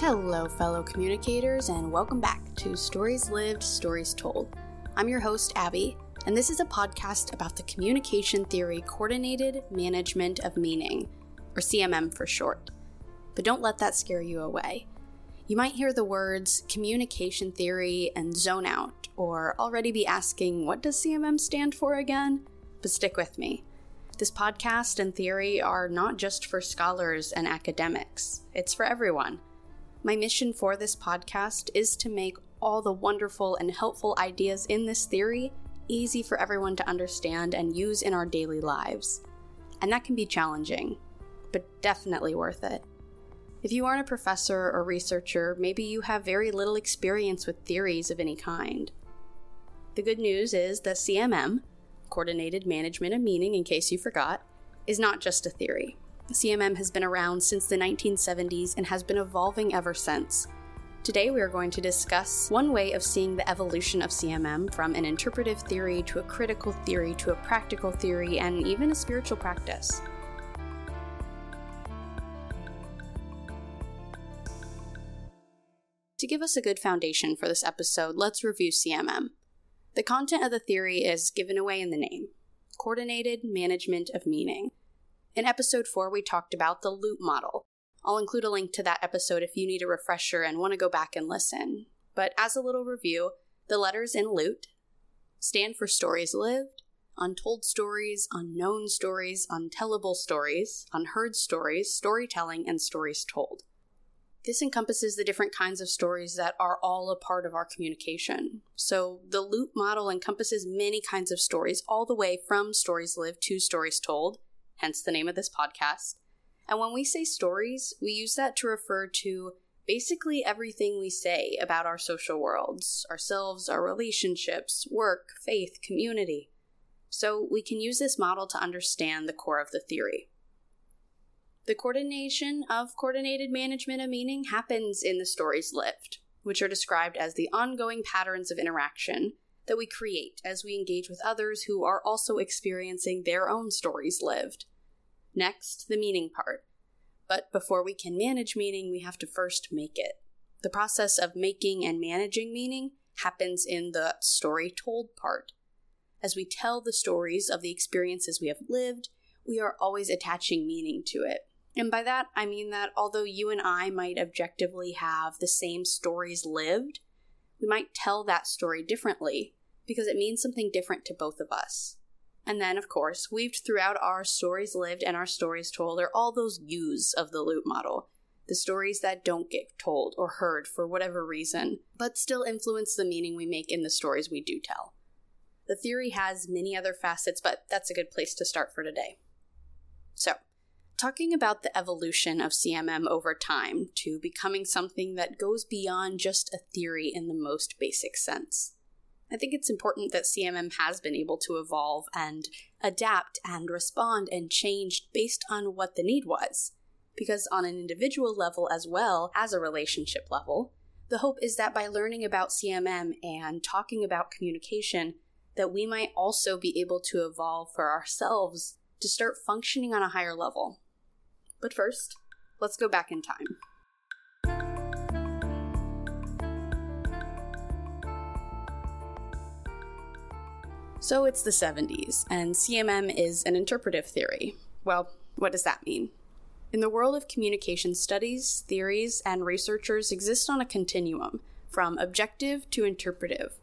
Hello, fellow communicators, and welcome back to Stories Lived, Stories Told. I'm your host, Abbie, and this is a podcast about the communication theory Coordinated Management of Meaning, or CMM for short. But don't let that scare you away. You might hear the words communication theory and zone out, or already be asking, what does CMM stand for again? But stick with me. This podcast and theory are not just for scholars and academics, it's for everyone. My mission for this podcast is to make all the wonderful and helpful ideas in this theory easy for everyone to understand and use in our daily lives. And that can be challenging, but definitely worth it. If you aren't a professor or researcher, maybe you have very little experience with theories of any kind. The good news is that CMM, Coordinated Management of Meaning, in case you forgot, is not just a theory. CMM has been around since the 1970s and has been evolving ever since. Today, we are going to discuss one way of seeing the evolution of CMM from an interpretive theory to a critical theory to a practical theory and even a spiritual practice. To give us a good foundation for this episode, let's review CMM. The content of the theory is given away in the name Coordinated Management of Meaning. In episode 4, we talked about the LUUUUTT model. I'll include a link to that episode if you need a refresher and want to go back and listen. But as a little review, the letters in LUUUUTT stand for stories lived, untold stories, unknown stories, untellable stories, unheard stories, storytelling, and stories told. This encompasses the different kinds of stories that are all a part of our communication. So, the LUUUUTT model encompasses many kinds of stories, all the way from stories lived to stories told, hence the name of this podcast. And when we say stories, we use that to refer to basically everything we say about our social worlds, ourselves, our relationships, work, faith, community. So we can use this model to understand the core of the theory. The coordination of coordinated management of meaning happens in the stories lived, which are described as the ongoing patterns of interaction that we create as we engage with others who are also experiencing their own stories lived. Next, the meaning part. But before we can manage meaning, we have to first make it. The process of making and managing meaning happens in the story told part. As we tell the stories of the experiences we have lived, we are always attaching meaning to it. And by that, I mean that although you and I might objectively have the same stories lived, we might tell that story differently because it means something different to both of us. And then, of course, weaved throughout our stories lived and our stories told are all those U's of the LUUUUTT model. The stories that don't get told or heard for whatever reason, but still influence the meaning we make in the stories we do tell. The theory has many other facets, but that's a good place to start for today. So, talking about the evolution of CMM over time to becoming something that goes beyond just a theory in the most basic sense. I think it's important that CMM has been able to evolve and adapt and respond and change based on what the need was. Because on an individual level as well as a relationship level, the hope is that by learning about CMM and talking about communication, that we might also be able to evolve for ourselves to start functioning on a higher level. But first, let's go back in time. So it's the 70s, and CMM is an interpretive theory. Well, what does that mean? In the world of communication studies, theories and researchers exist on a continuum, from objective to interpretive.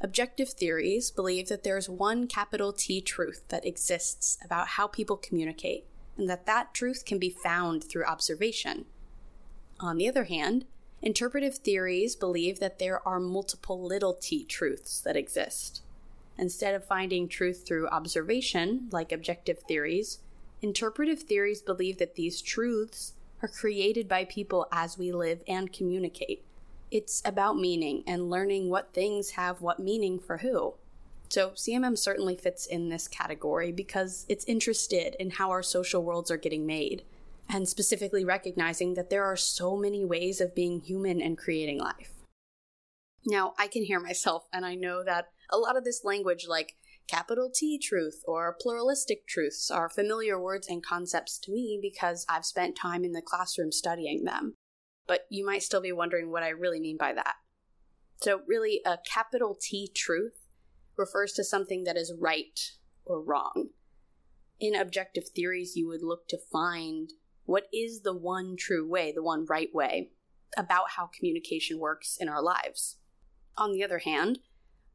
Objective theories believe that there is one capital T truth that exists about how people communicate, and that that truth can be found through observation. On the other hand, interpretive theories believe that there are multiple little t truths that exist. Instead of finding truth through observation, like objective theories, interpretive theories believe that these truths are created by people as we live and communicate. It's about meaning and learning what things have what meaning for who. So, CMM certainly fits in this category because it's interested in how our social worlds are getting made, and specifically recognizing that there are so many ways of being human and creating life. Now, I can hear myself, and I know that a lot of this language, like capital T truth or pluralistic truths, are familiar words and concepts to me because I've spent time in the classroom studying them. but you might still be wondering what I really mean by that. So, really, a capital T truth refers to something that is right or wrong. In objective theories, you would look to find what is the one true way, the one right way, about how communication works in our lives. On the other hand,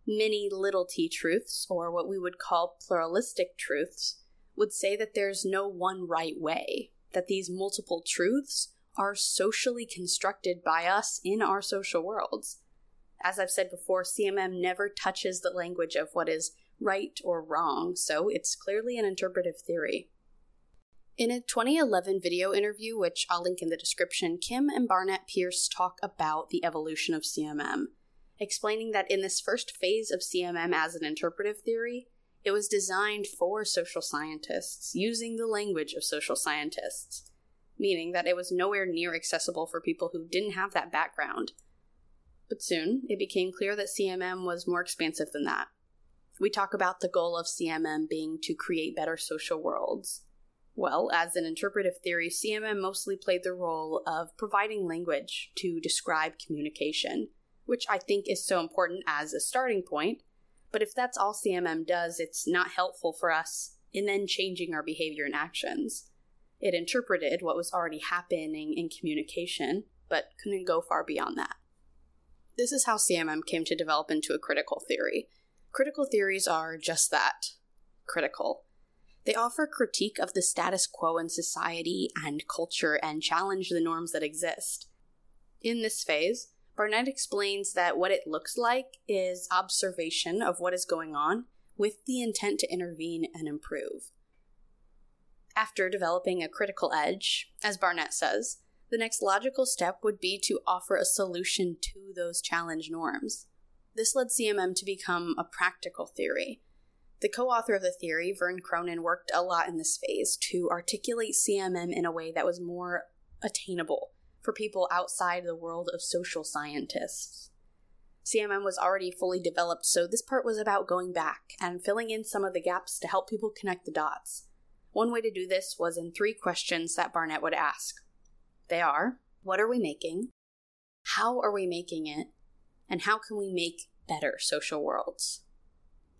many little t truths, or what we would call pluralistic truths, would say that there's no one right way, that these multiple truths are socially constructed by us in our social worlds. As I've said before, CMM never touches the language of what is right or wrong, so it's clearly an interpretive theory. In a 2011 video interview, which I'll link in the description, Kim and Barnett Pearce talk about the evolution of CMM, explaining that in this first phase of CMM as an interpretive theory, it was designed for social scientists, using the language of social scientists, meaning that it was nowhere near accessible for people who didn't have that background. But soon, it became clear that CMM was more expansive than that. We talk about the goal of CMM being to create better social worlds. Well, as an interpretive theory, CMM mostly played the role of providing language to describe communication, which I think is so important as a starting point. But if that's all CMM does, it's not helpful for us in then changing our behavior and actions. It interpreted what was already happening in communication, but couldn't go far beyond that. This is how CMM came to develop into a critical theory. Critical theories are just that critical. They offer critique of the status quo in society and culture and challenge the norms that exist. In this phase, Barnett explains that what it looks like is observation of what is going on with the intent to intervene and improve. After developing a critical edge, as Barnett says, the next logical step would be to offer a solution to those challenge norms. This led CMM to become a practical theory. The co author of the theory, Vern Cronen, worked a lot in this phase to articulate CMM in a way that was more attainable for people outside the world of social scientists. CMM was already fully developed, so this part was about going back and filling in some of the gaps to help people connect the dots. One way to do this was in three questions that Barnett would ask. They are What are we making? How are we making it? And how can we make better social worlds?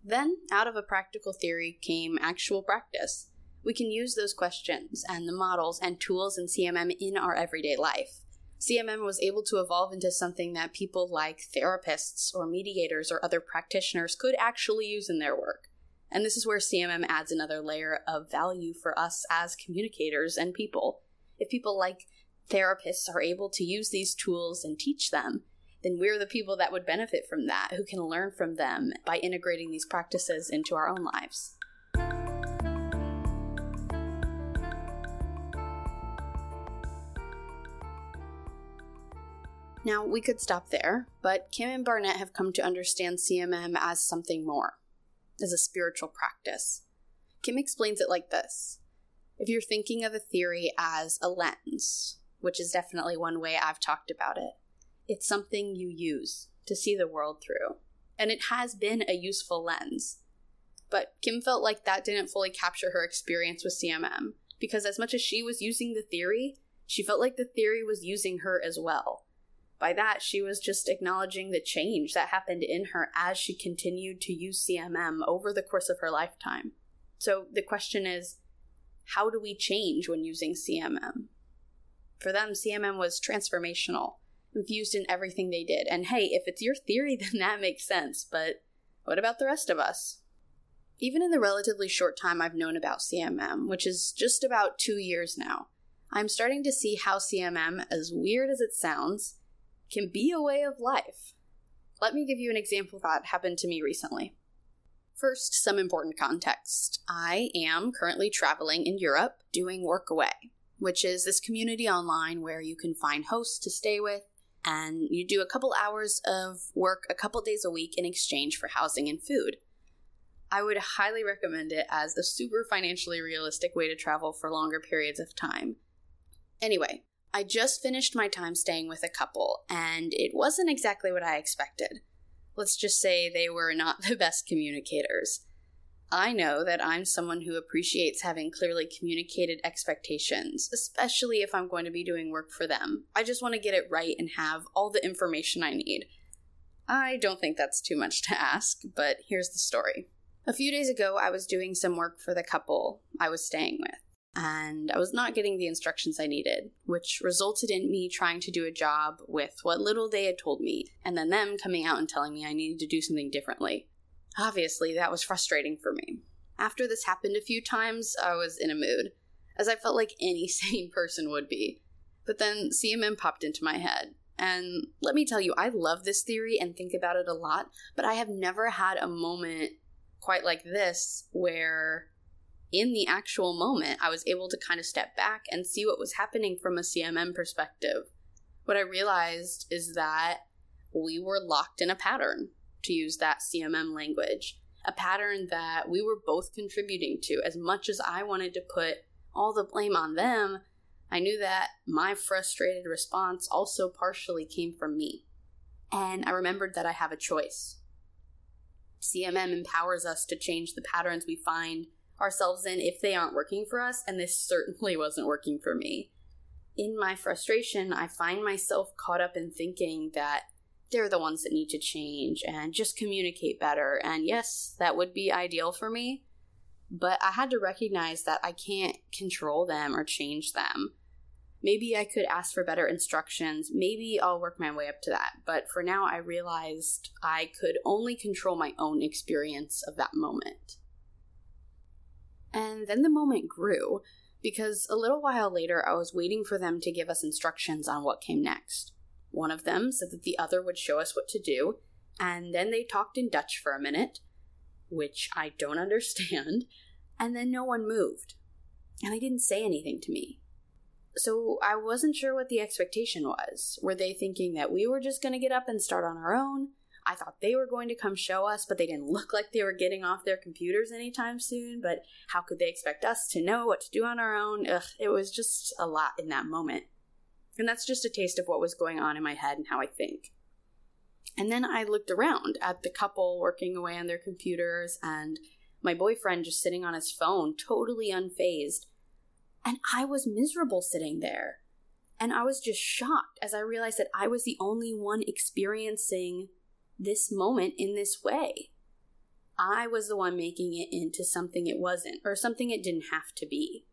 Then, out of a practical theory came actual practice we can use those questions and the models and tools in CMM in our everyday life. CMM was able to evolve into something that people like therapists or mediators or other practitioners could actually use in their work. And this is where CMM adds another layer of value for us as communicators and people. If people like therapists are able to use these tools and teach them, then we're the people that would benefit from that, who can learn from them by integrating these practices into our own lives. Now, we could stop there, but Kim and Barnett have come to understand CMM as something more, as a spiritual practice. Kim explains it like this If you're thinking of a theory as a lens, which is definitely one way I've talked about it, it's something you use to see the world through. And it has been a useful lens. But Kim felt like that didn't fully capture her experience with CMM, because as much as she was using the theory, she felt like the theory was using her as well by that, she was just acknowledging the change that happened in her as she continued to use CMM over the course of her lifetime. So the question is how do we change when using CMM? For them, CMM was transformational, infused in everything they did. And hey, if it's your theory, then that makes sense, but what about the rest of us? Even in the relatively short time I've known about CMM, which is just about two years now, I'm starting to see how CMM, as weird as it sounds, can be a way of life. Let me give you an example that happened to me recently. First, some important context. I am currently traveling in Europe doing Workaway, which is this community online where you can find hosts to stay with and you do a couple hours of work a couple days a week in exchange for housing and food. I would highly recommend it as a super financially realistic way to travel for longer periods of time. Anyway, I just finished my time staying with a couple, and it wasn't exactly what I expected. Let's just say they were not the best communicators. I know that I'm someone who appreciates having clearly communicated expectations, especially if I'm going to be doing work for them. I just want to get it right and have all the information I need. I don't think that's too much to ask, but here's the story. A few days ago, I was doing some work for the couple I was staying with, and I was not getting the instructions I needed, which resulted in me trying to do a job with what little they had told me, and then them coming out and telling me I needed to do something differently. Obviously, that was frustrating for me. After this happened a few times, I was in a mood, as I felt like any sane person would be. But then CMM popped into my head. And let me tell you, I love this theory and think about it a lot, but I have never had a moment quite like this where in the actual moment I was able to kind of step back and see what was happening from a CMM perspective. What I realized is that we were locked in a pattern to use that CMM language, a pattern that we were both contributing to. As much as I wanted to put all the blame on them, I knew that my frustrated response also partially came from me. And I remembered that I have a choice. CMM empowers us to change the patterns we find ourselves in if they aren't working for us, and this certainly wasn't working for me. In my frustration, I find myself caught up in thinking that they're the ones that need to change and just communicate better. And yes, that would be ideal for me. But I had to recognize that I can't control them or change them. Maybe I could ask for better instructions. Maybe I'll work my way up to that. But for now, I realized I could only control my own experience of that moment. And then the moment grew because a little while later, I was waiting for them to give us instructions on what came next. One of them said that the other would show us what to do, and then they talked in Dutch for a minute, which I don't understand, and then no one moved. And they didn't say anything to me. So I wasn't sure what the expectation was. Were they thinking that we were just going to get up and start on our own? I thought they were going to come show us, but they didn't look like they were getting off their computers anytime soon. But how could they expect us to know what to do on our own? Ugh, it was just a lot in that moment. And that's just a taste of what was going on in my head and how I think. And then I looked around at the couple working away on their computers and my boyfriend just sitting on his phone, totally unfazed. And I was miserable sitting there. And I was just shocked as I realized that I was the only one experiencing this moment in this way. I was the one making it into something it wasn't, or something it didn't have to be.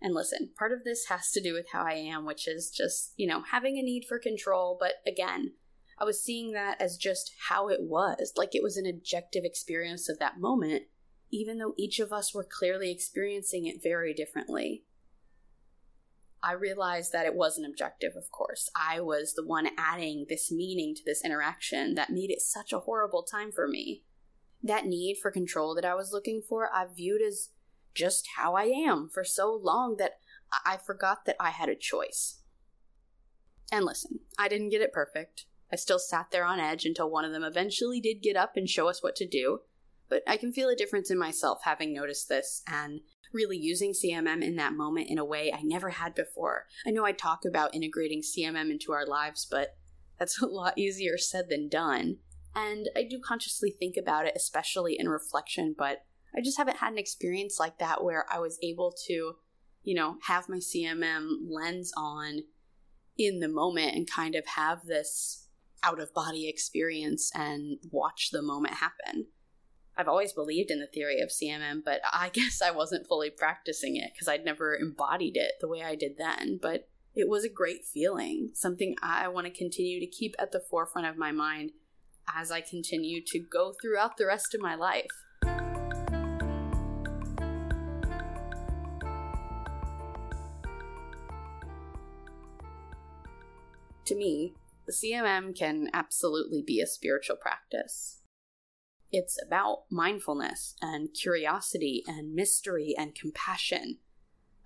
And listen, part of this has to do with how I am, which is just, you know, having a need for control. But again, I was seeing that as just how it was, like it was an objective experience of that moment, even though each of us were clearly experiencing it very differently. I realized that it wasn't objective, of course. I was the one adding this meaning to this interaction that made it such a horrible time for me. That need for control that I was looking for, I viewed as just how I am for so long that I forgot that I had a choice. And listen, I didn't get it perfect. I still sat there on edge until one of them eventually did get up and show us what to do. But I can feel a difference in myself having noticed this and really using CMM in that moment in a way I never had before. I know I talk about integrating CMM into our lives, but that's a lot easier said than done. And I do consciously think about it, especially in reflection, but I just haven't had an experience like that where I was able to, you know, have my CMM lens on in the moment and kind of have this out of body experience and watch the moment happen. I've always believed in the theory of CMM, but I guess I wasn't fully practicing it because I'd never embodied it the way I did then. But it was a great feeling, something I want to continue to keep at the forefront of my mind as I continue to go throughout the rest of my life. to me, the CMM can absolutely be a spiritual practice. It's about mindfulness and curiosity and mystery and compassion.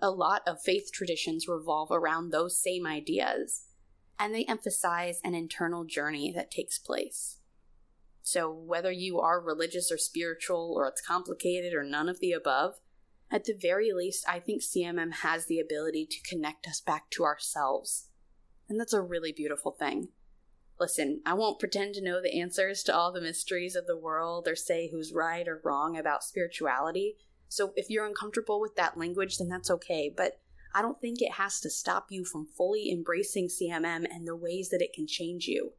A lot of faith traditions revolve around those same ideas, and they emphasize an internal journey that takes place. So, whether you are religious or spiritual, or it's complicated, or none of the above, at the very least, I think CMM has the ability to connect us back to ourselves and that's a really beautiful thing. Listen, I won't pretend to know the answers to all the mysteries of the world or say who's right or wrong about spirituality. So if you're uncomfortable with that language, then that's okay. But I don't think it has to stop you from fully embracing CMM and the ways that it can change you.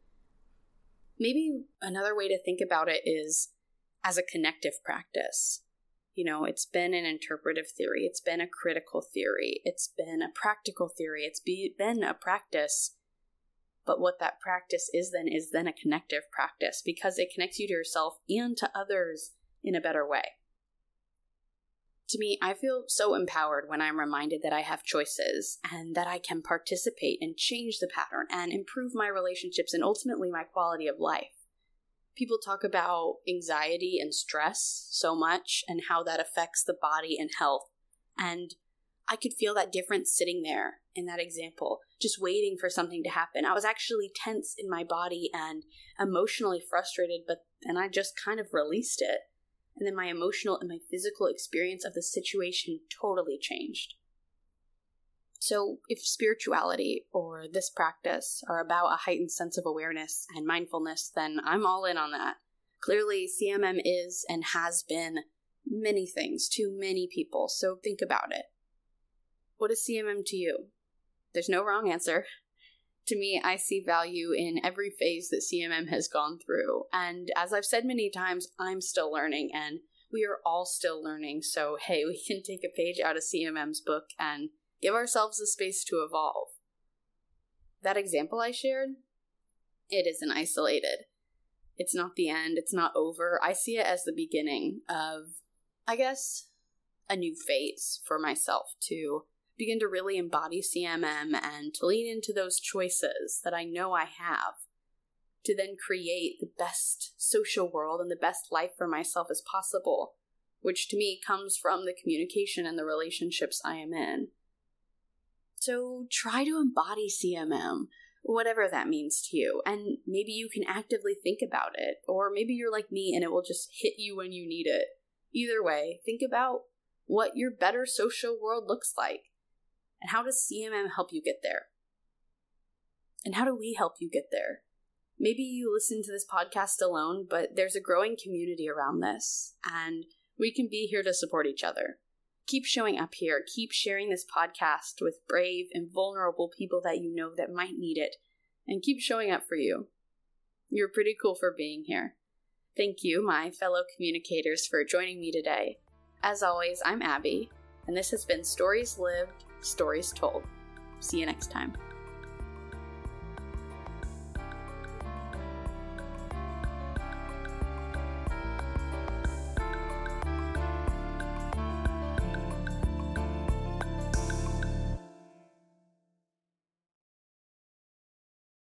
Maybe another way to think about it is as a connective practice. You know, it's been an interpretive theory, it's been a critical theory, it's been a practical theory, it's be, been a practice. But what that practice is then is then a connective practice because it connects you to yourself and to others in a better way. To me, I feel so empowered when I'm reminded that I have choices and that I can participate and change the pattern and improve my relationships and ultimately my quality of life. People talk about anxiety and stress so much and how that affects the body and health. And I could feel that difference sitting there in that example, just waiting for something to happen. I was actually tense in my body and emotionally frustrated, but then I just kind of released it and then my emotional and my physical experience of the situation totally changed. So, if spirituality or this practice are about a heightened sense of awareness and mindfulness, then I'm all in on that. Clearly, CMM is and has been many things to many people, so think about it. What is CMM to you? There's no wrong answer to me, I see value in every phase that CMM has gone through. And as I've said many times, I'm still learning and we are all still learning. So, hey, we can take a page out of CMM's book and give ourselves the space to evolve. That example I shared, it isn't isolated. It's not the end, it's not over. I see it as the beginning of, I guess, a new phase for myself to begin to really embody CMM and to lean into those choices that I know I have to then create the best social world and the best life for myself as possible, which to me comes from the communication and the relationships I am in. So try to embody CMM, whatever that means to you, and maybe you can actively think about it, or maybe you're like me and it will just hit you when you need it. Either way, think about what your better social world looks like and how does CMM help you get there? And how do we help you get there? Maybe you listen to this podcast alone, but there's a growing community around this, and we can be here to support each other. Keep showing up here. Keep sharing this podcast with brave and vulnerable people that you know that might need it, and keep showing up for you. You're pretty cool for being here. Thank you, my fellow communicators, for joining me today. As always, I'm Abbie, and this has been Stories Lived Stories Told. See you next time.